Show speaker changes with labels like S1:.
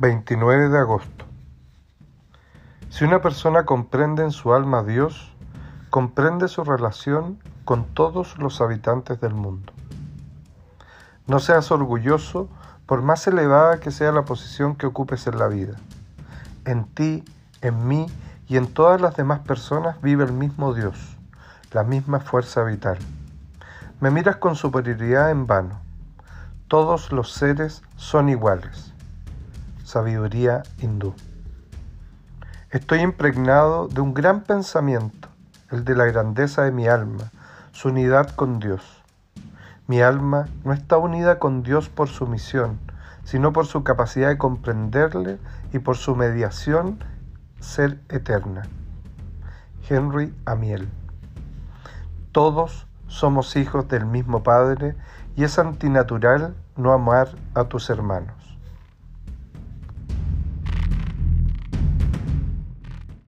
S1: 29 de agosto. Si una persona comprende en su alma a Dios, comprende su relación con todos los habitantes del mundo. No seas orgulloso por más elevada que sea la posición que ocupes en la vida. En ti, en mí y en todas las demás personas vive el mismo Dios, la misma fuerza vital. Me miras con superioridad en vano. Todos los seres son iguales sabiduría hindú. Estoy impregnado de un gran pensamiento, el de la grandeza de mi alma, su unidad con Dios. Mi alma no está unida con Dios por su misión, sino por su capacidad de comprenderle y por su mediación ser eterna. Henry Amiel. Todos somos hijos del mismo Padre y es antinatural no amar a tus hermanos.